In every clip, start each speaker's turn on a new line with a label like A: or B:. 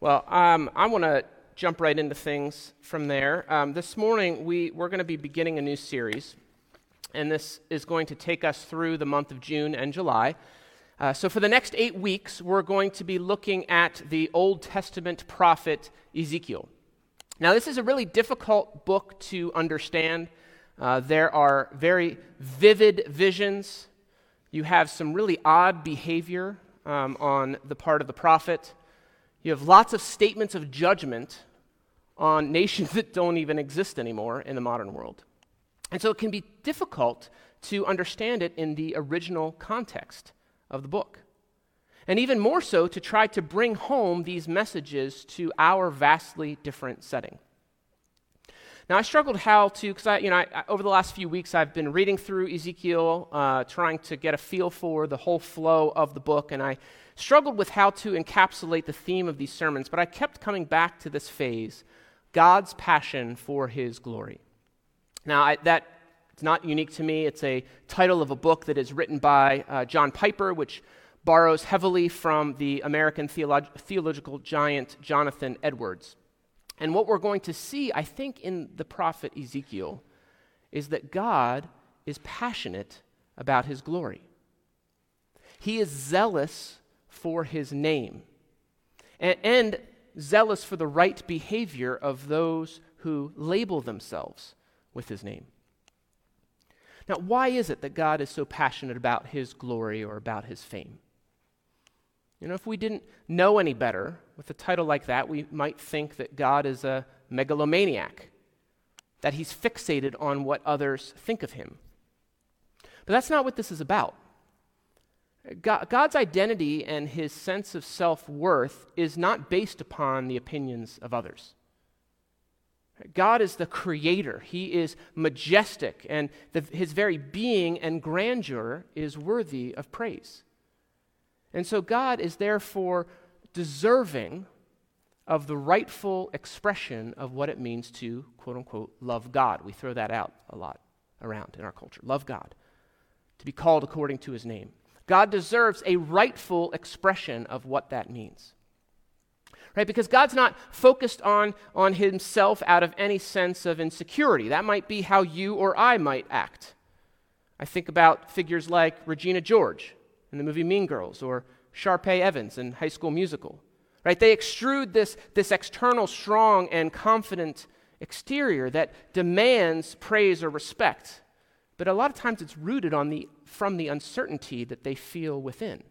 A: Well, um, I want to jump right into things from there. Um, this morning, we, we're going to be beginning a new series, and this is going to take us through the month of June and July. Uh, so, for the next eight weeks, we're going to be looking at the Old Testament prophet Ezekiel. Now, this is a really difficult book to understand. Uh, there are very vivid visions. You have some really odd behavior um, on the part of the prophet. You have lots of statements of judgment on nations that don't even exist anymore in the modern world. And so it can be difficult to understand it in the original context of the book. And even more so to try to bring home these messages to our vastly different setting. Now, I struggled how to, because I, you know, I, over the last few weeks, I've been reading through Ezekiel, uh, trying to get a feel for the whole flow of the book, and I struggled with how to encapsulate the theme of these sermons, but I kept coming back to this phase God's passion for his glory. Now, I, that it's not unique to me. It's a title of a book that is written by uh, John Piper, which borrows heavily from the American theolog- theological giant Jonathan Edwards. And what we're going to see, I think, in the prophet Ezekiel is that God is passionate about his glory. He is zealous for his name and, and zealous for the right behavior of those who label themselves with his name. Now, why is it that God is so passionate about his glory or about his fame? You know, if we didn't know any better with a title like that, we might think that God is a megalomaniac, that he's fixated on what others think of him. But that's not what this is about. God, God's identity and his sense of self worth is not based upon the opinions of others. God is the creator. He is majestic, and the, his very being and grandeur is worthy of praise. And so God is therefore deserving of the rightful expression of what it means to, quote unquote, love God. We throw that out a lot around in our culture. Love God, to be called according to his name. God deserves a rightful expression of what that means. Right? Because God's not focused on, on himself out of any sense of insecurity. That might be how you or I might act. I think about figures like Regina George, in the movie Mean Girls or Sharpay Evans in High School Musical. Right? They extrude this, this external, strong, and confident exterior that demands praise or respect. But a lot of times it's rooted on the, from the uncertainty that they feel within.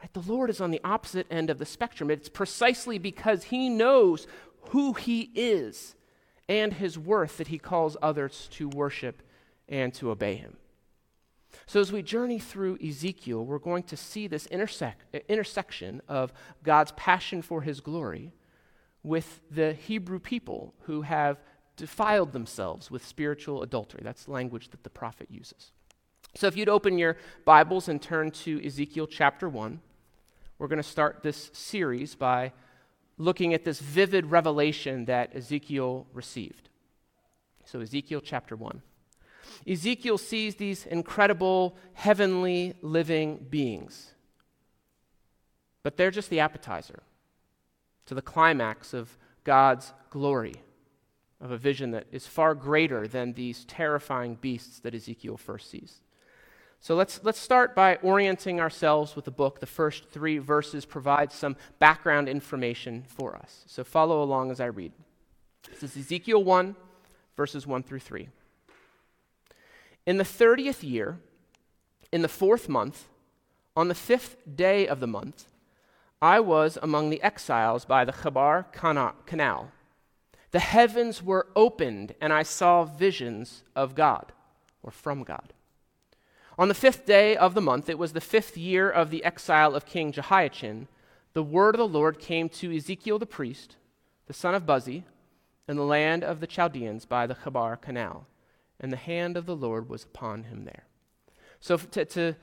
A: Right? The Lord is on the opposite end of the spectrum. It's precisely because He knows who He is and His worth that He calls others to worship and to obey Him. So, as we journey through Ezekiel, we're going to see this intersect, intersection of God's passion for his glory with the Hebrew people who have defiled themselves with spiritual adultery. That's language that the prophet uses. So, if you'd open your Bibles and turn to Ezekiel chapter 1, we're going to start this series by looking at this vivid revelation that Ezekiel received. So, Ezekiel chapter 1. Ezekiel sees these incredible heavenly living beings. But they're just the appetizer to the climax of God's glory, of a vision that is far greater than these terrifying beasts that Ezekiel first sees. So let's, let's start by orienting ourselves with the book. The first three verses provide some background information for us. So follow along as I read. This is Ezekiel 1, verses 1 through 3. In the thirtieth year, in the fourth month, on the fifth day of the month, I was among the exiles by the Chebar Canal. The heavens were opened, and I saw visions of God, or from God. On the fifth day of the month, it was the fifth year of the exile of King Jehoiachin, the word of the Lord came to Ezekiel the priest, the son of Buzi, in the land of the Chaldeans by the Chebar Canal and the hand of the Lord was upon him there. So, to, to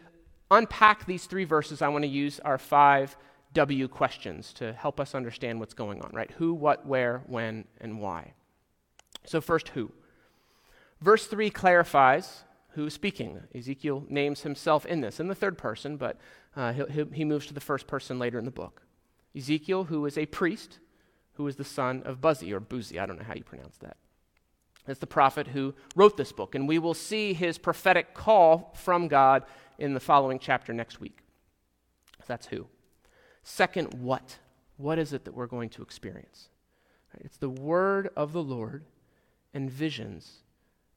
A: unpack these three verses, I want to use our five W questions to help us understand what's going on, right? Who, what, where, when, and why. So, first, who? Verse 3 clarifies who's speaking. Ezekiel names himself in this, in the third person, but uh, he, he moves to the first person later in the book. Ezekiel, who is a priest, who is the son of Buzi, or Buzi, I don't know how you pronounce that. It's the prophet who wrote this book, and we will see his prophetic call from God in the following chapter next week. That's who. Second, what? What is it that we're going to experience? It's the word of the Lord and visions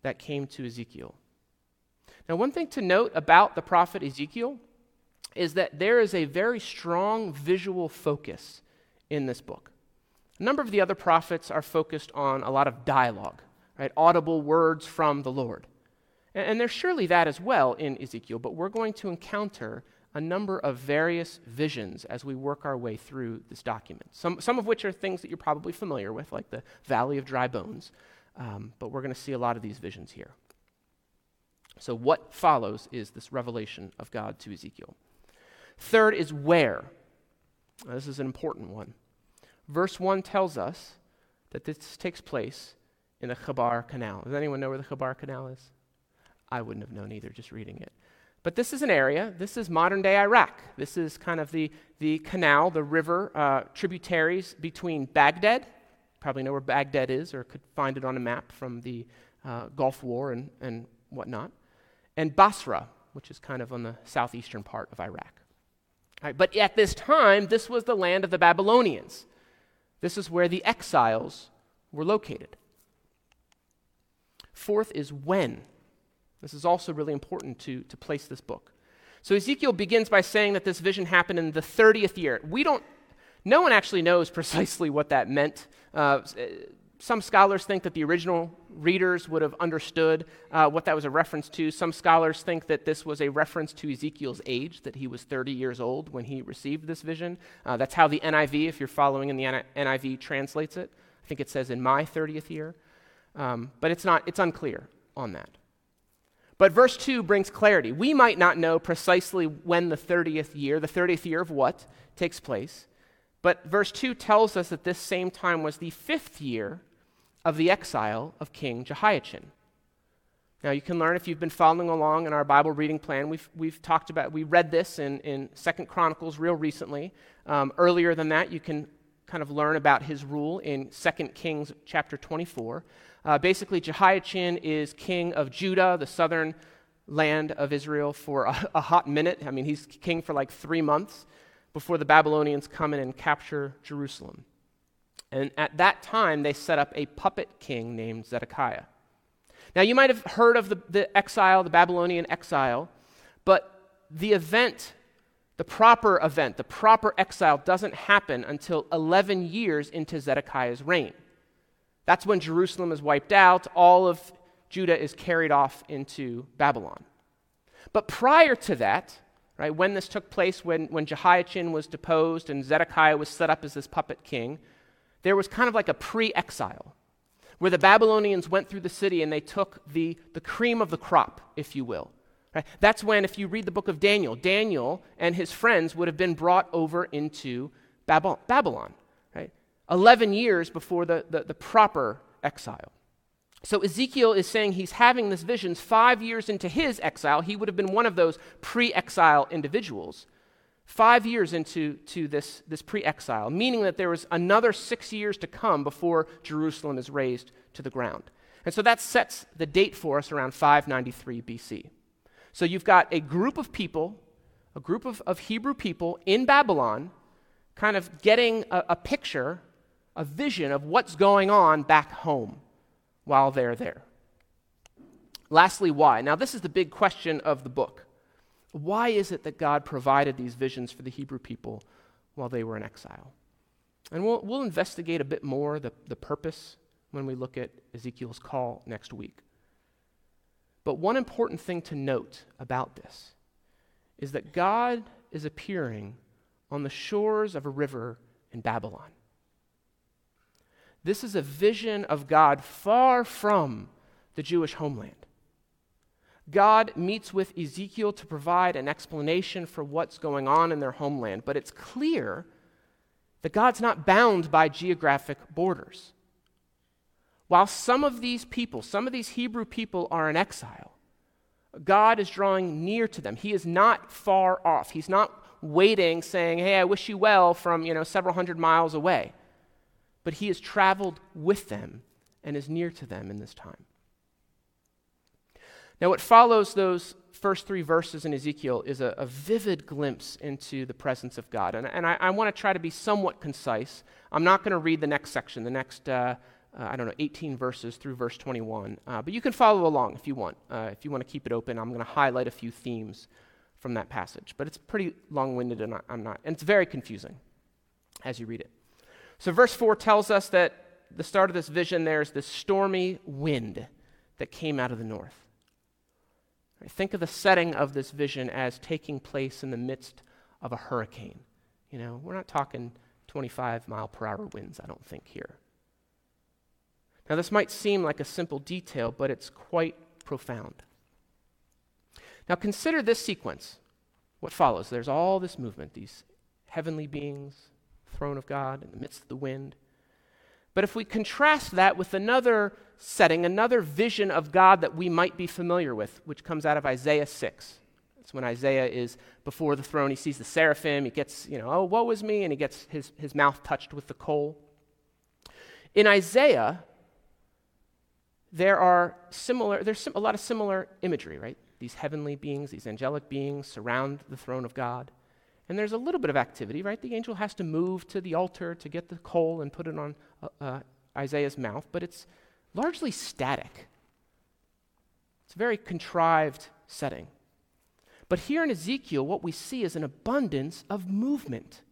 A: that came to Ezekiel. Now, one thing to note about the prophet Ezekiel is that there is a very strong visual focus in this book. A number of the other prophets are focused on a lot of dialogue, right? Audible words from the Lord. And, and there's surely that as well in Ezekiel, but we're going to encounter a number of various visions as we work our way through this document. Some, some of which are things that you're probably familiar with, like the Valley of Dry Bones, um, but we're going to see a lot of these visions here. So, what follows is this revelation of God to Ezekiel. Third is where. Now, this is an important one. Verse 1 tells us that this takes place in the Chebar Canal. Does anyone know where the Chebar Canal is? I wouldn't have known either just reading it. But this is an area, this is modern day Iraq. This is kind of the, the canal, the river uh, tributaries between Baghdad. Probably know where Baghdad is or could find it on a map from the uh, Gulf War and, and whatnot. And Basra, which is kind of on the southeastern part of Iraq. But at this time, this was the land of the Babylonians. This is where the exiles were located. Fourth is when. This is also really important to, to place this book. So Ezekiel begins by saying that this vision happened in the 30th year. We don't, no one actually knows precisely what that meant. Uh, some scholars think that the original readers would have understood uh, what that was a reference to. Some scholars think that this was a reference to Ezekiel's age, that he was 30 years old when he received this vision. Uh, that's how the NIV, if you're following in the NIV, translates it. I think it says in my 30th year. Um, but it's not, it's unclear on that. But verse 2 brings clarity. We might not know precisely when the 30th year, the 30th year of what, takes place. But verse 2 tells us that this same time was the fifth year of the exile of King Jehoiachin. Now, you can learn if you've been following along in our Bible reading plan. We've, we've talked about, we read this in, in Second Chronicles real recently. Um, earlier than that, you can kind of learn about his rule in Second Kings chapter 24. Uh, basically, Jehoiachin is king of Judah, the southern land of Israel, for a, a hot minute. I mean, he's king for like three months before the Babylonians come in and capture Jerusalem. And at that time, they set up a puppet king named Zedekiah. Now, you might have heard of the, the exile, the Babylonian exile, but the event, the proper event, the proper exile doesn't happen until 11 years into Zedekiah's reign. That's when Jerusalem is wiped out, all of Judah is carried off into Babylon. But prior to that, right, when this took place, when, when Jehoiachin was deposed and Zedekiah was set up as this puppet king, there was kind of like a pre exile where the Babylonians went through the city and they took the, the cream of the crop, if you will. Right? That's when, if you read the book of Daniel, Daniel and his friends would have been brought over into Babylon, right? 11 years before the, the, the proper exile. So Ezekiel is saying he's having this vision five years into his exile. He would have been one of those pre exile individuals five years into to this, this pre exile, meaning that there was another six years to come before Jerusalem is razed to the ground. And so that sets the date for us around 593 BC. So you've got a group of people, a group of, of Hebrew people in Babylon, kind of getting a, a picture, a vision of what's going on back home while they're there. Lastly, why? Now, this is the big question of the book. Why is it that God provided these visions for the Hebrew people while they were in exile? And we'll, we'll investigate a bit more the, the purpose when we look at Ezekiel's call next week. But one important thing to note about this is that God is appearing on the shores of a river in Babylon. This is a vision of God far from the Jewish homeland. God meets with Ezekiel to provide an explanation for what's going on in their homeland, but it's clear that God's not bound by geographic borders. While some of these people, some of these Hebrew people, are in exile, God is drawing near to them. He is not far off. He's not waiting, saying, Hey, I wish you well from you know, several hundred miles away. But he has traveled with them and is near to them in this time. Now, what follows those first three verses in Ezekiel is a, a vivid glimpse into the presence of God. And, and I, I want to try to be somewhat concise. I'm not going to read the next section, the next, uh, uh, I don't know, 18 verses through verse 21. Uh, but you can follow along if you want. Uh, if you want to keep it open, I'm going to highlight a few themes from that passage. But it's pretty long winded, and I'm not. And it's very confusing as you read it. So, verse 4 tells us that the start of this vision, there's this stormy wind that came out of the north. Think of the setting of this vision as taking place in the midst of a hurricane. You know, we're not talking 25 mile per hour winds, I don't think, here. Now, this might seem like a simple detail, but it's quite profound. Now, consider this sequence. What follows? There's all this movement, these heavenly beings, throne of God in the midst of the wind. But if we contrast that with another setting, another vision of God that we might be familiar with, which comes out of Isaiah 6. It's when Isaiah is before the throne. He sees the seraphim. He gets, you know, oh, woe is me, and he gets his, his mouth touched with the coal. In Isaiah, there are similar, there's a lot of similar imagery, right? These heavenly beings, these angelic beings surround the throne of God. And there's a little bit of activity, right? The angel has to move to the altar to get the coal and put it on uh, uh, Isaiah's mouth, but it's largely static. It's a very contrived setting. But here in Ezekiel, what we see is an abundance of movement.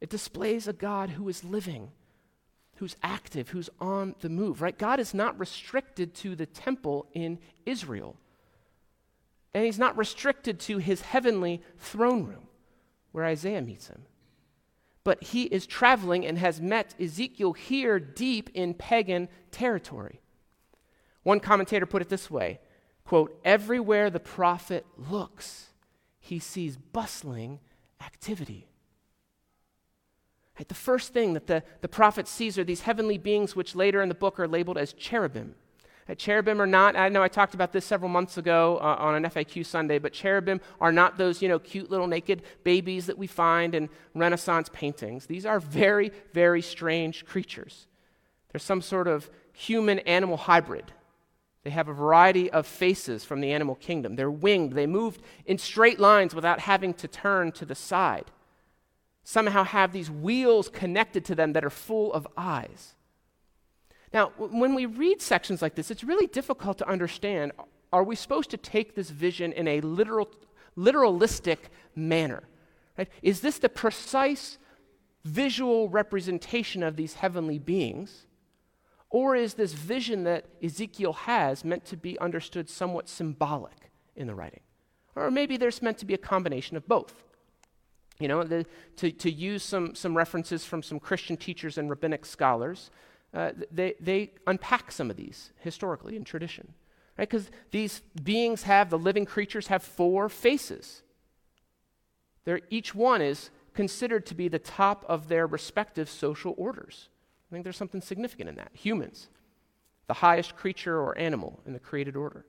A: It displays a God who is living, who's active, who's on the move, right? God is not restricted to the temple in Israel. And he's not restricted to his heavenly throne room where Isaiah meets him. But he is traveling and has met Ezekiel here deep in pagan territory. One commentator put it this way quote, everywhere the prophet looks, he sees bustling activity. Right, the first thing that the, the prophet sees are these heavenly beings, which later in the book are labeled as cherubim. Uh, cherubim are not, I know I talked about this several months ago uh, on an FAQ Sunday, but cherubim are not those, you know, cute little naked babies that we find in Renaissance paintings. These are very, very strange creatures. They're some sort of human animal hybrid. They have a variety of faces from the animal kingdom. They're winged. They move in straight lines without having to turn to the side. Somehow have these wheels connected to them that are full of eyes. Now, when we read sections like this, it's really difficult to understand are we supposed to take this vision in a literal, literalistic manner? Right? Is this the precise visual representation of these heavenly beings? Or is this vision that Ezekiel has meant to be understood somewhat symbolic in the writing? Or maybe there's meant to be a combination of both. You know, the, to, to use some, some references from some Christian teachers and rabbinic scholars, uh, they, they unpack some of these historically in tradition. Right? Because these beings have, the living creatures have four faces. They're, each one is considered to be the top of their respective social orders. I think there's something significant in that. Humans, the highest creature or animal in the created order.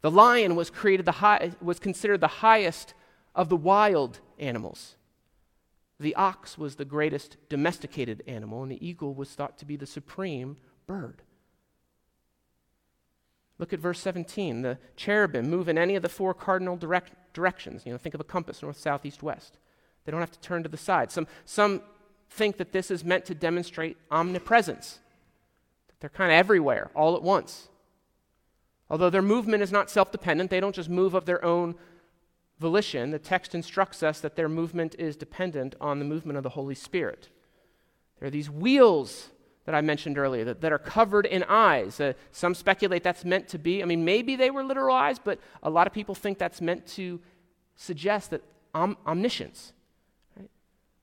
A: The lion was, created the high, was considered the highest of the wild animals. The ox was the greatest domesticated animal, and the eagle was thought to be the supreme bird. Look at verse 17. The cherubim move in any of the four cardinal direct directions. You know, think of a compass north, south, east, west. They don't have to turn to the side. Some, some think that this is meant to demonstrate omnipresence, that they're kind of everywhere all at once. Although their movement is not self dependent, they don't just move of their own volition, the text instructs us that their movement is dependent on the movement of the Holy Spirit. There are these wheels that I mentioned earlier that, that are covered in eyes. Uh, some speculate that's meant to be, I mean, maybe they were literal eyes, but a lot of people think that's meant to suggest that om- omniscience, right?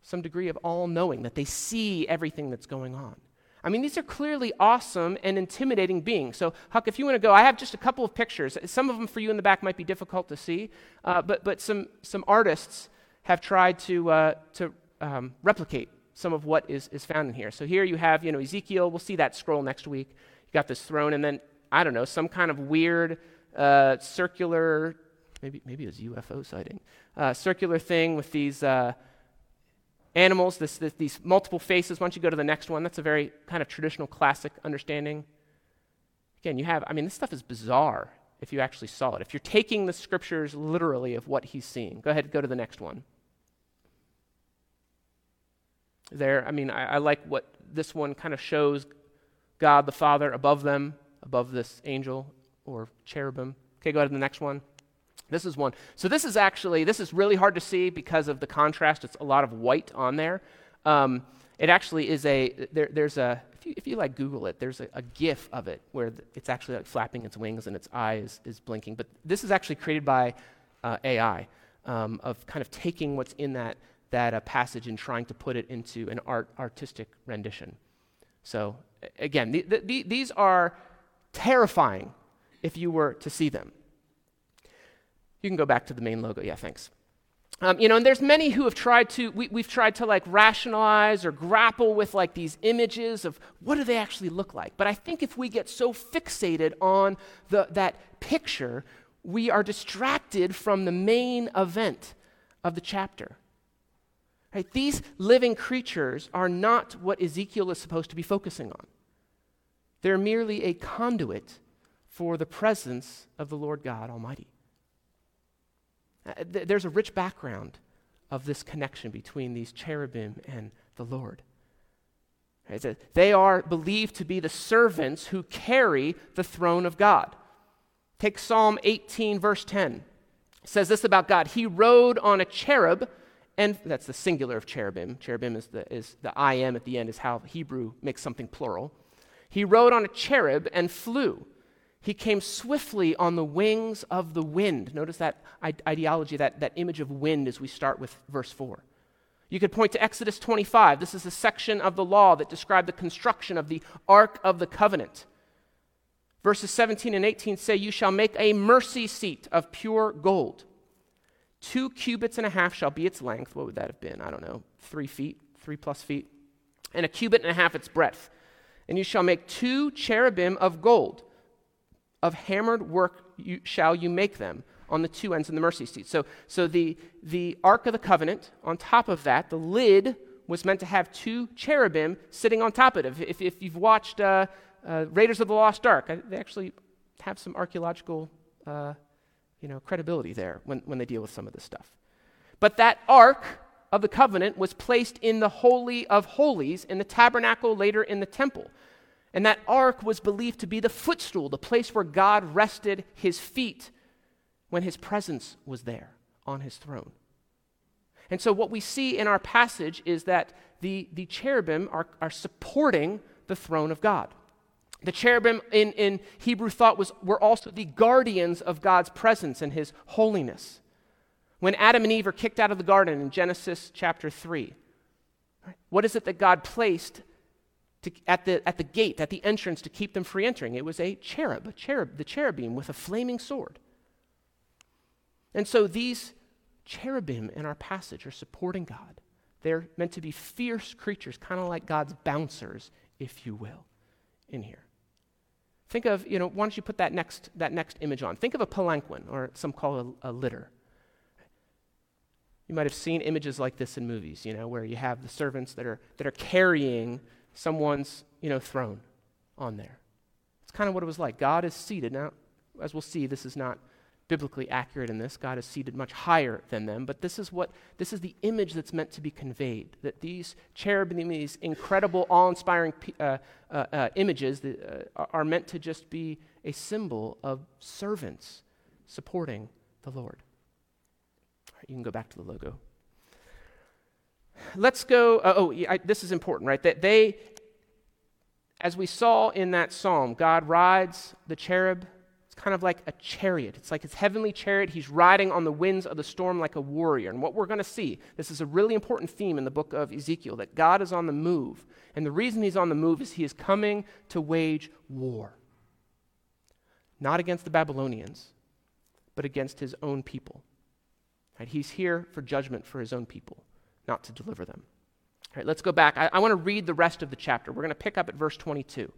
A: some degree of all knowing, that they see everything that's going on. I mean, these are clearly awesome and intimidating beings. So, Huck, if you want to go, I have just a couple of pictures. Some of them for you in the back might be difficult to see, uh, but, but some, some artists have tried to, uh, to um, replicate some of what is, is found in here. So here you have, you know, Ezekiel. We'll see that scroll next week. You got this throne, and then, I don't know, some kind of weird uh, circular maybe, maybe it was UFO sighting. Uh, circular thing with these uh, animals, this, this, these multiple faces. Why don't you go to the next one? That's a very kind of traditional, classic understanding. Again, you have, I mean, this stuff is bizarre if you actually saw it. If you're taking the scriptures literally of what he's seeing. Go ahead, go to the next one. There, I mean, I, I like what this one kind of shows God the Father above them, above this angel or cherubim. Okay, go ahead to the next one. This is one. So this is actually, this is really hard to see because of the contrast. It's a lot of white on there. Um, it actually is a, there, there's a, if you, if you, like Google it, there's a, a GIF of it where it's actually like flapping its wings and its eye is, is blinking. But this is actually created by uh, AI um, of kind of taking what's in that, that uh, passage and trying to put it into an art, artistic rendition. So again, the, the, these are terrifying if you were to see them. You can go back to the main logo. Yeah, thanks. Um, you know, and there's many who have tried to, we, we've tried to like rationalize or grapple with like these images of what do they actually look like. But I think if we get so fixated on the, that picture, we are distracted from the main event of the chapter. Right? These living creatures are not what Ezekiel is supposed to be focusing on. They're merely a conduit for the presence of the Lord God Almighty. Uh, th- there's a rich background of this connection between these cherubim and the Lord. They are believed to be the servants who carry the throne of God. Take Psalm 18, verse 10. It says this about God He rode on a cherub, and that's the singular of cherubim. Cherubim is the, is the I am at the end, is how Hebrew makes something plural. He rode on a cherub and flew. He came swiftly on the wings of the wind. Notice that ideology, that, that image of wind as we start with verse 4. You could point to Exodus 25. This is a section of the law that described the construction of the Ark of the Covenant. Verses 17 and 18 say, You shall make a mercy seat of pure gold. Two cubits and a half shall be its length. What would that have been? I don't know, three feet, three plus feet. And a cubit and a half its breadth. And you shall make two cherubim of gold of hammered work you, shall you make them on the two ends of the mercy seat. So, so the, the Ark of the Covenant, on top of that, the lid was meant to have two cherubim sitting on top of it. If, if, you've watched uh, uh, Raiders of the Lost Ark, uh, they actually have some archaeological uh, you know, credibility there when, when they deal with some of this stuff. But that Ark of the Covenant was placed in the Holy of Holies in the tabernacle, later in the temple. And that ark was believed to be the footstool, the place where God rested his feet when his presence was there on his throne. And so, what we see in our passage is that the, the cherubim are, are supporting the throne of God. The cherubim in, in Hebrew thought was, were also the guardians of God's presence and his holiness. When Adam and Eve are kicked out of the garden in Genesis chapter 3, what is it that God placed to, at, the, at the gate, at the entrance, to keep them free entering. It was a cherub, a cherub, the cherubim with a flaming sword. And so these cherubim in our passage are supporting God. They're meant to be fierce creatures, kind of like God's bouncers, if you will, in here. Think of, you know, why don't you put that next, that next image on? Think of a palanquin, or some call a, a litter. You might have seen images like this in movies, you know, where you have the servants that are, that are carrying someone's, you know, throne on there. It's kind of what it was like. God is seated. Now, as we'll see, this is not biblically accurate in this. God is seated much higher than them, but this is what this is the image that's meant to be conveyed. That these cherubim, these incredible, awe-inspiring uh, uh, uh, images, that, uh, are meant to just be a symbol of servants supporting the Lord. you can go back to the logo let's go. Uh, oh, I, this is important, right? That they, as we saw in that psalm, God rides the cherub. It's kind of like a chariot. It's like his heavenly chariot. He's riding on the winds of the storm like a warrior. And what we're going to see, this is a really important theme in the book of Ezekiel, that God is on the move. And the reason he's on the move is he is coming to wage war. Not against the Babylonians, but against his own people. Right? He's here for judgment for his own people not to deliver them. All right, let's go back. I, I want to read the rest of the chapter. We're going to pick up at verse 22.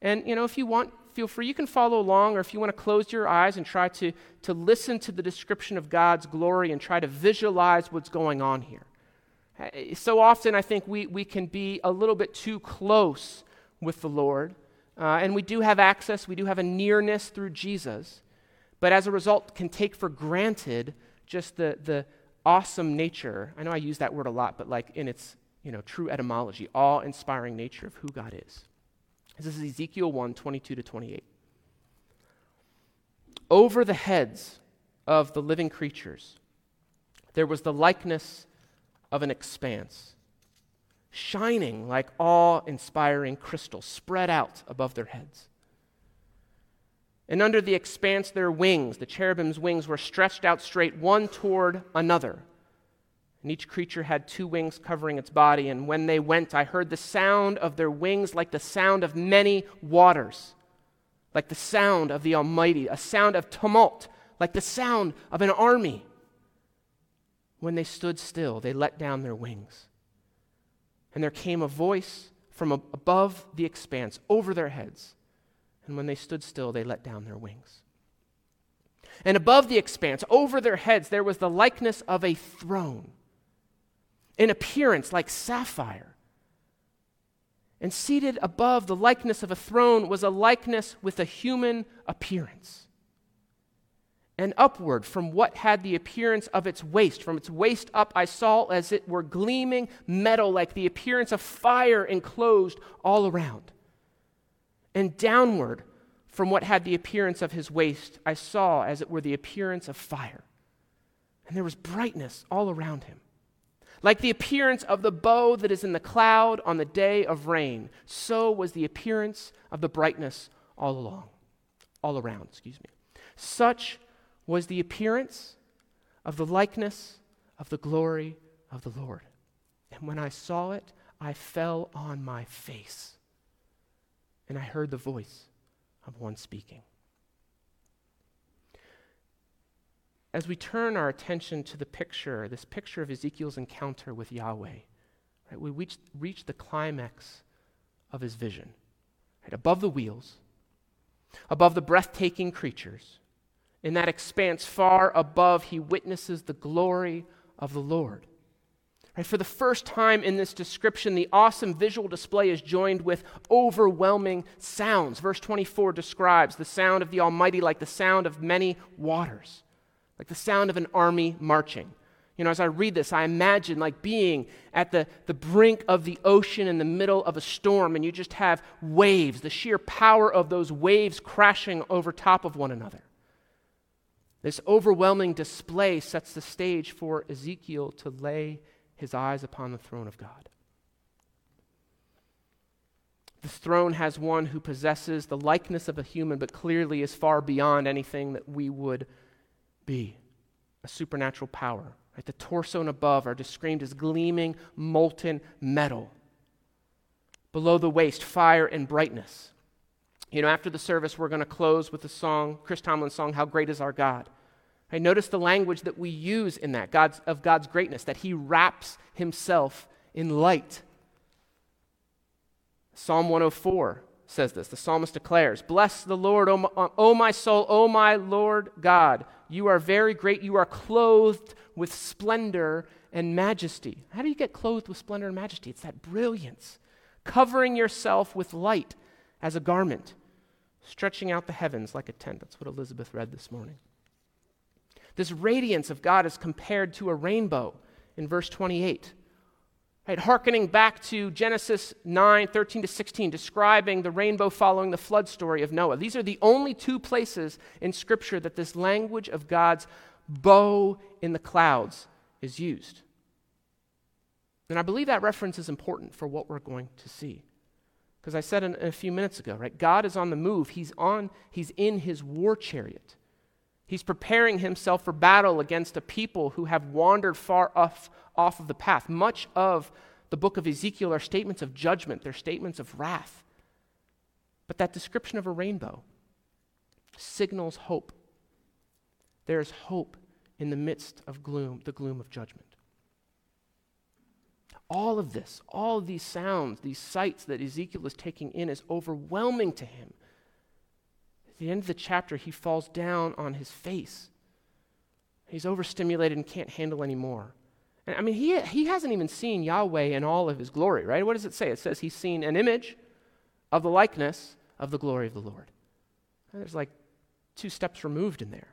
A: And, you know, if you want, feel free. You can follow along, or if you want to close your eyes and try to, to listen to the description of God's glory and try to visualize what's going on here. So often, I think we, we can be a little bit too close with the Lord. Uh, and we do have access, we do have a nearness through Jesus. But as a result, can take for granted just the, the awesome nature. I know I use that word a lot, but like in its you know, true etymology, awe inspiring nature of who God is. This is Ezekiel 1 22 to 28. Over the heads of the living creatures, there was the likeness of an expanse, shining like awe inspiring crystal spread out above their heads. And under the expanse, their wings, the cherubim's wings, were stretched out straight, one toward another. And each creature had two wings covering its body. And when they went, I heard the sound of their wings like the sound of many waters, like the sound of the Almighty, a sound of tumult, like the sound of an army. When they stood still, they let down their wings. And there came a voice from above the expanse over their heads. And when they stood still, they let down their wings. And above the expanse, over their heads, there was the likeness of a throne, in appearance like sapphire. And seated above the likeness of a throne was a likeness with a human appearance and upward from what had the appearance of its waist. From its waist up, I saw as it were gleaming metal, like the appearance of fire enclosed all around. And downward from what had the appearance of his waist, I saw as it were the appearance of fire. And there was brightness all around him. Like the appearance of the bow that is in the cloud on the day of rain, so was the appearance of the brightness all along, all around, excuse me. Such was the appearance of the likeness of the glory of the Lord. And when I saw it, I fell on my face. And I heard the voice of one speaking. As we turn our attention to the picture, this picture of Ezekiel's encounter with Yahweh, right, we reach, reach the climax of his vision. Right, above the wheels, above the breathtaking creatures, in that expanse far above, he witnesses the glory of the Lord. Right, for the first time in this description, the awesome visual display is joined with overwhelming sounds. Verse 24 describes the sound of the Almighty like the sound of many waters, like the sound of an army marching. You know, as I read this, I imagine like being at the, the brink of the ocean in the middle of a storm, and you just have waves, the sheer power of those waves crashing over top of one another. This overwhelming display sets the stage for Ezekiel to lay his eyes upon the throne of God. This throne has one who possesses the likeness of a human, but clearly is far beyond anything that we would be a supernatural power. Right? The torso and above are described as gleaming, molten metal. Below the waist, fire and brightness. You know, after the service, we're going to close with the song, Chris Tomlin's song, How Great is Our God. I notice the language that we use in that, God's, of God's greatness, that he wraps himself in light. Psalm 104 says this. The psalmist declares, Bless the Lord, O my, o my soul, O my Lord God. You are very great. You are clothed with splendor and majesty. How do you get clothed with splendor and majesty? It's that brilliance, covering yourself with light as a garment stretching out the heavens like a tent. That's what Elizabeth read this morning. This radiance of God is compared to a rainbow in verse 28. Right, hearkening back to Genesis 9, 13 to 16, describing the rainbow following the flood story of Noah. These are the only two places in Scripture that this language of God's bow in the clouds is used. And I believe that reference is important for what we're going to see. Because I said in, in a few minutes ago, right? God is on the move. He's on, he's in his war chariot. He's preparing himself for battle against a people who have wandered far off, off of the path. Much of the book of Ezekiel are statements of judgment, they're statements of wrath. But that description of a rainbow signals hope. There's hope in the midst of gloom, the gloom of judgment. All of this, all of these sounds, these sights that Ezekiel is taking in is overwhelming to him. The end of the chapter, he falls down on his face. He's overstimulated and can't handle anymore. And, I mean, he, he hasn't even seen Yahweh in all of his glory, right? What does it say? It says he's seen an image of the likeness of the glory of the Lord. And there's like two steps removed in there.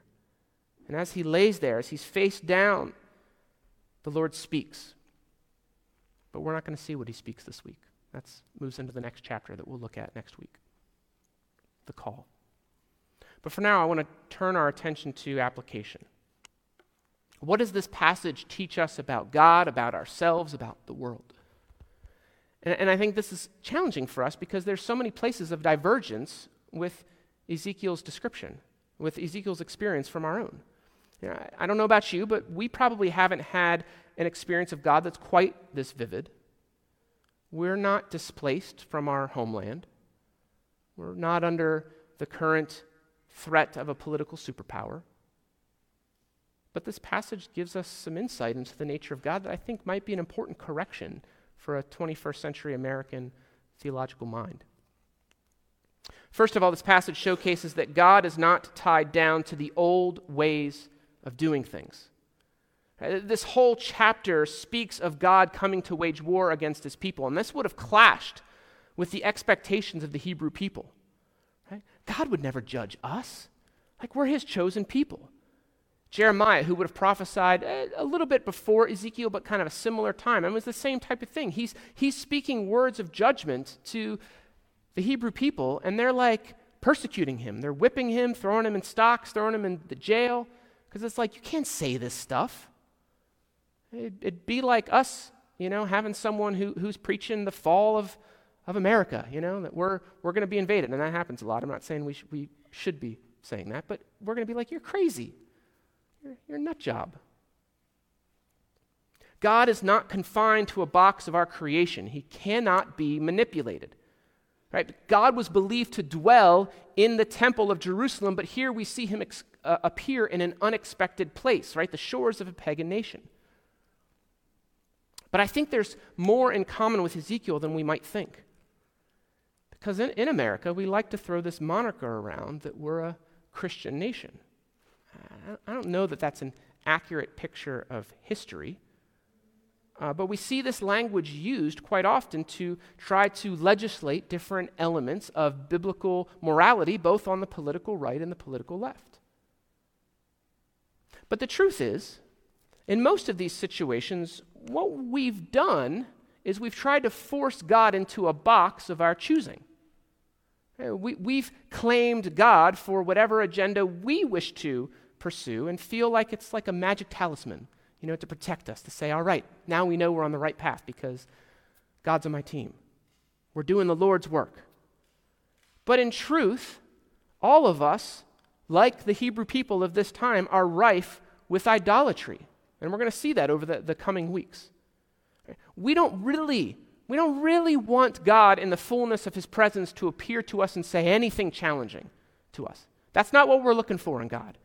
A: And as he lays there, as he's face down, the Lord speaks. But we're not going to see what he speaks this week. That moves into the next chapter that we'll look at next week the call. But for now, I want to turn our attention to application. What does this passage teach us about God, about ourselves, about the world? And, and, I think this is challenging for us because there's so many places of divergence with Ezekiel's description, with Ezekiel's experience from our own. You know, I, I don't know about you, but we probably haven't had an experience of God that's quite this vivid. We're not displaced from our homeland. We're not under the current threat of a political superpower. But this passage gives us some insight into the nature of God that I think might be an important correction for a 21st century American theological mind. First of all, this passage showcases that God is not tied down to the old ways of doing things. Uh, this whole chapter speaks of God coming to wage war against his people, and this would have clashed with the expectations of the Hebrew people. God would never judge us. Like, we're his chosen people. Jeremiah, who would have prophesied eh, a, little bit before Ezekiel, but kind of a similar time, and it was the same type of thing. He's, he's speaking words of judgment to the Hebrew people, and they're like persecuting him. They're whipping him, throwing him in stocks, throwing him in the jail, because it's like, you can't say this stuff. It'd, it'd be like us, you know, having someone who, who's preaching the fall of, of America, you know, that we're, we're going to be invaded. And that happens a lot. I'm not saying we, sh- we should be saying that, but we're going to be like, you're crazy. You're, you're a nut job. God is not confined to a box of our creation. He cannot be manipulated. Right? God was believed to dwell in the temple of Jerusalem, but here we see him ex- uh, appear in an unexpected place, right? The shores of a pagan nation. But I think there's more in common with Ezekiel than we might think. Because in, in America, we like to throw this moniker around that we're a Christian nation. I don't know that that's an accurate picture of history. Uh, but we see this language used quite often to try to legislate different elements of biblical morality, both on the political right and the political left. But the truth is, in most of these situations, what we've done is we've tried to force God into a box of our choosing. Uh, we, we've claimed God for whatever agenda we wish to pursue and feel like it's like a magic talisman, you know, to protect us, to say, all right, now we know we're on the right path because God's on my team. We're doing the Lord's work. But in truth, all of us, like the Hebrew people of this time, are rife with idolatry. And we're going to see that over the, the coming weeks. We don't really, we don't really want God in the fullness of his presence to appear to us and say anything challenging to us. That's not what we're looking for in God.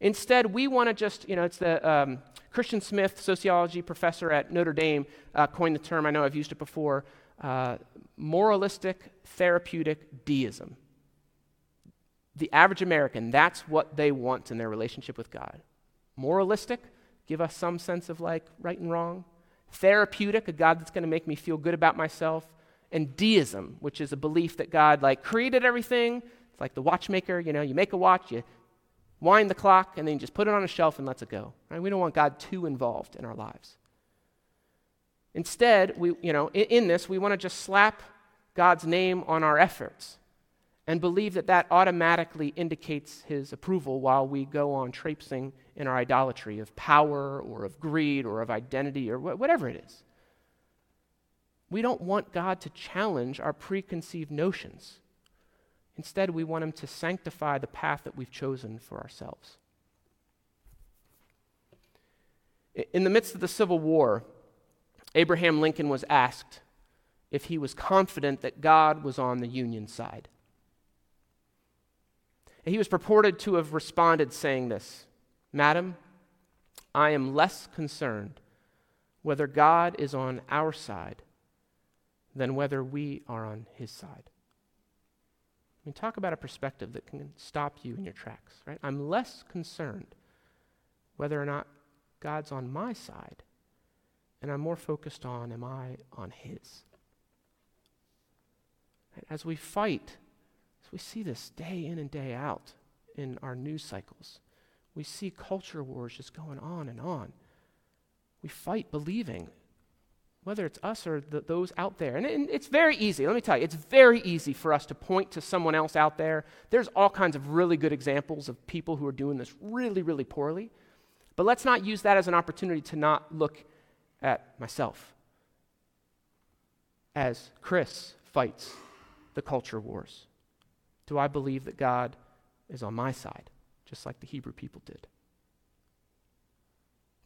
A: Instead, we want to just, you know, it's the um, Christian Smith, sociology professor at Notre Dame, uh, coined the term, I know I've used it before, uh, moralistic therapeutic deism. The average American, that's what they want in their relationship with God. Moralistic, give us some sense of like right and wrong. Therapeutic, a God that's going to make me feel good about myself. And deism, which is a belief that God like created everything. It's like the watchmaker, you know, you make a watch, you wind the clock, and then you just put it on a shelf and lets it go. Right? We don't want God too involved in our lives. Instead, we, you know, in, in this, we want to just slap God's name on our efforts and believe that that automatically indicates his approval while we go on traipsing in our idolatry of power or of greed or of identity or wh- whatever it is. We don't want God to challenge our preconceived notions. Instead, we want him to sanctify the path that we've chosen for ourselves. In the midst of the Civil War, Abraham Lincoln was asked if he was confident that God was on the Union side. He was purported to have responded saying this Madam, I am less concerned whether God is on our side than whether we are on his side. I mean, talk about a perspective that can stop you in your tracks, right? I'm less concerned whether or not God's on my side, and I'm more focused on, am I on His? As we fight, as we see this day in and day out in our news cycles, we see culture wars just going on and on. We fight believing, whether it's us or the, those out there. And, and it's very easy, let me tell you, it's very easy for us to point to someone else out there. There's all kinds of really good examples of people who are doing this really, really poorly. But let's not use that as an opportunity to not look at myself as Chris fights the culture wars. Do I believe that God is on my side, just like the Hebrew people did?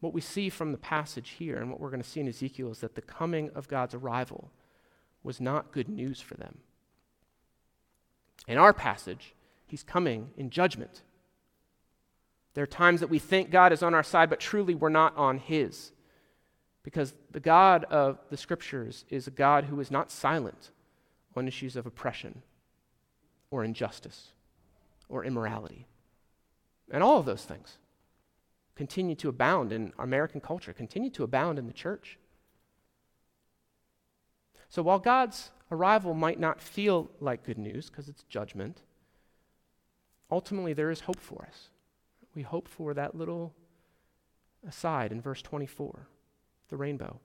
A: What we see from the passage here and what we're going to see in Ezekiel is that the coming of God's arrival was not good news for them. In our passage, he's coming in judgment. There are times that we think God is on our side, but truly we're not on his. Because the God of the scriptures is a God who is not silent on issues of oppression or injustice or immorality. And all of those things continue to abound in American culture, continue to abound in the church. So while God's arrival might not feel like good news because it's judgment, ultimately there is hope for us. We hope for that little aside in verse 24, the rainbow.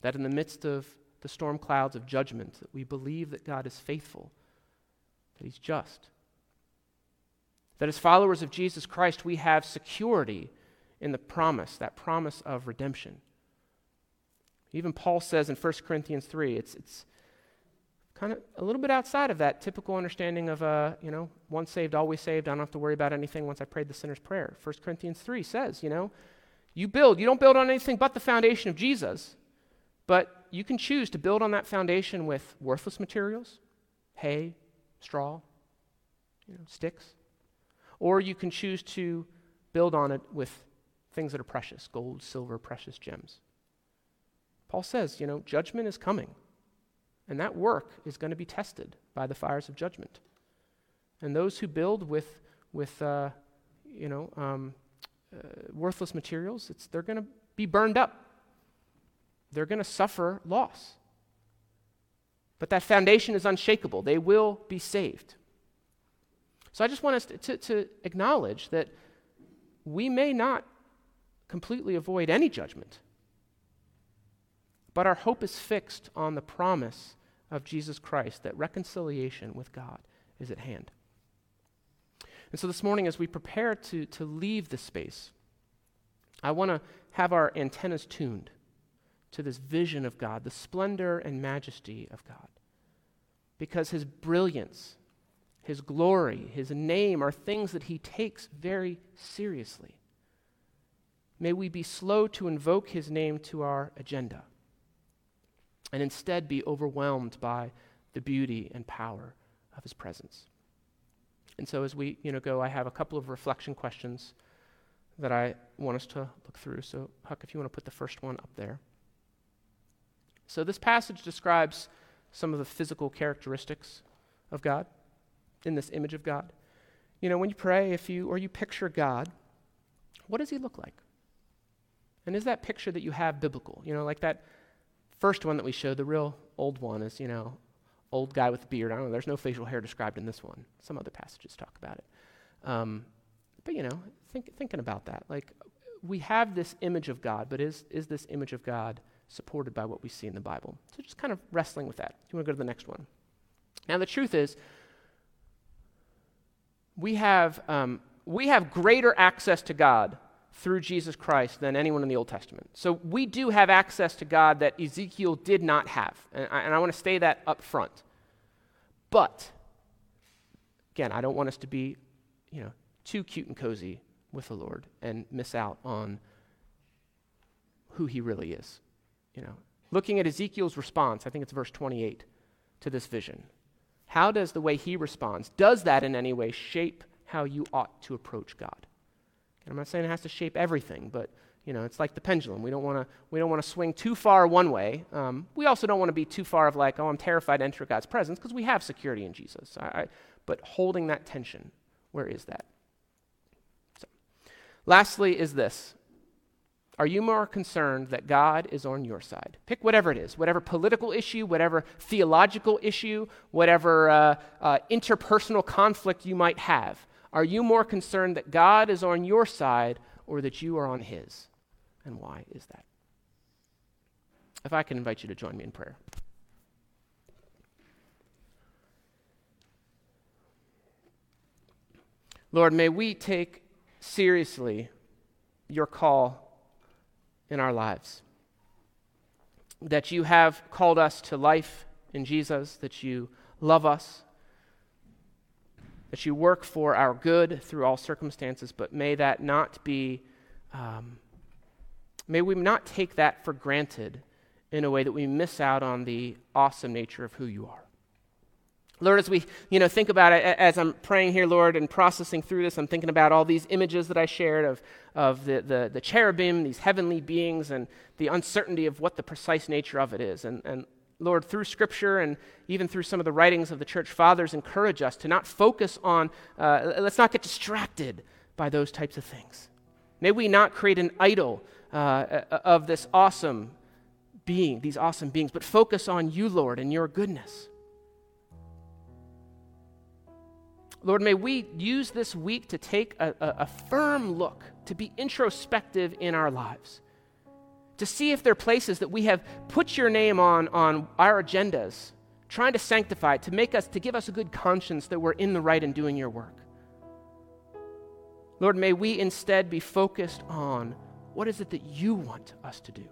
A: That in the midst of the storm clouds of judgment, that we believe that God is faithful, that He's just, that as followers of Jesus Christ, we have security in the promise, that promise of redemption. Even Paul says in 1 Corinthians 3, it's, it's kind of a little bit outside of that typical understanding of, uh, you know, once saved, always saved. I don't have to worry about anything once I prayed the sinner's prayer. 1 Corinthians 3 says, you know, you build, you don't build on anything but the foundation of Jesus, but you can choose to build on that foundation with worthless materials, hay, straw, you know, sticks. Or you can choose to build on it with things that are precious gold, silver, precious gems. Paul says, you know, judgment is coming. And that work is going to be tested by the fires of judgment. And those who build with, with uh, you know, um, uh, worthless materials, they're going to be burned up. They're going to suffer loss. But that foundation is unshakable. They will be saved. So I just want us to, to, to acknowledge that we may not completely avoid any judgment, but our hope is fixed on the promise of Jesus Christ that reconciliation with God is at hand. And so this morning, as we prepare to, to leave this space, I want to have our antennas tuned to this vision of God, the splendor and majesty of God. Because his brilliance his glory, his name are things that he takes very seriously. May we be slow to invoke his name to our agenda and instead be overwhelmed by the beauty and power of his presence. And so as we, you know, go, I have a couple of reflection questions that I want us to look through. So Huck, if you want to put the first one up there. So this passage describes some of the physical characteristics of God in this image of God. You know, when you pray, if you or you picture God, what does he look like? And is that picture that you have biblical? You know, like that first one that we showed, the real old one is, you know, old guy with a beard. I don't know, there's no facial hair described in this one. Some other passages talk about it. Um, but, you know, think, thinking about that, like we have this image of God, but is, is this image of God supported by what we see in the Bible? So just kind of wrestling with that. You want to go to the next one? Now, the truth is, we have, um, we have greater access to God through Jesus Christ than anyone in the Old Testament. So we do have access to God that Ezekiel did not have. And I, and I want to stay that up front. But, again, I don't want us to be, you know, too cute and cozy with the Lord and miss out on who he really is. You know, looking at Ezekiel's response, I think it's verse 28 to this vision. How does the way he responds, does that in any way shape how you ought to approach God? And I'm not saying it has to shape everything, but You know, it's like the pendulum. We don't want to we don't want to swing too far one way. Um, we also don't want to be too far of like, oh, I'm terrified to enter God's presence because we have security in Jesus. I, I, but holding that tension, where is that? So, lastly, is this: Are you more concerned that God is on your side? Pick whatever it is, whatever political issue, whatever theological issue, whatever uh, uh, interpersonal conflict you might have. Are you more concerned that God is on your side or that you are on His? And why is that? If I can invite you to join me in prayer. Lord, may we take seriously your call in our lives. That you have called us to life in Jesus, that you love us, that you work for our good through all circumstances, but may that not be um, May we not take that for granted in a way that we miss out on the awesome nature of who you are. Lord, as we you know, think about it, as I'm praying here, Lord, and processing through this, I'm thinking about all these images that I shared of, of the, the, the cherubim, these heavenly beings, and the uncertainty of what the precise nature of it is. And, and Lord, through Scripture and even through some of the writings of the church fathers, encourage us to not focus on, uh, let's not get distracted by those types of things. May we not create an idol uh, of this awesome being, these awesome beings, but focus on you, Lord, and your goodness. Lord, may we use this week to take a, a, a, firm look, to be introspective in our lives, to see if there are places that we have put your name on, on our agendas, trying to sanctify, to make us, to give us a good conscience that we're in the right and doing your work. Lord, may we instead be focused on what is it that you want us to do?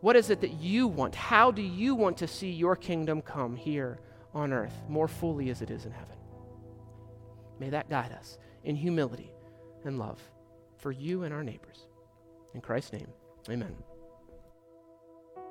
A: What is it that you want? How do you want to see your kingdom come here on earth more fully as it is in heaven? May that guide us in humility and love for you and our neighbors. In Christ's name, amen.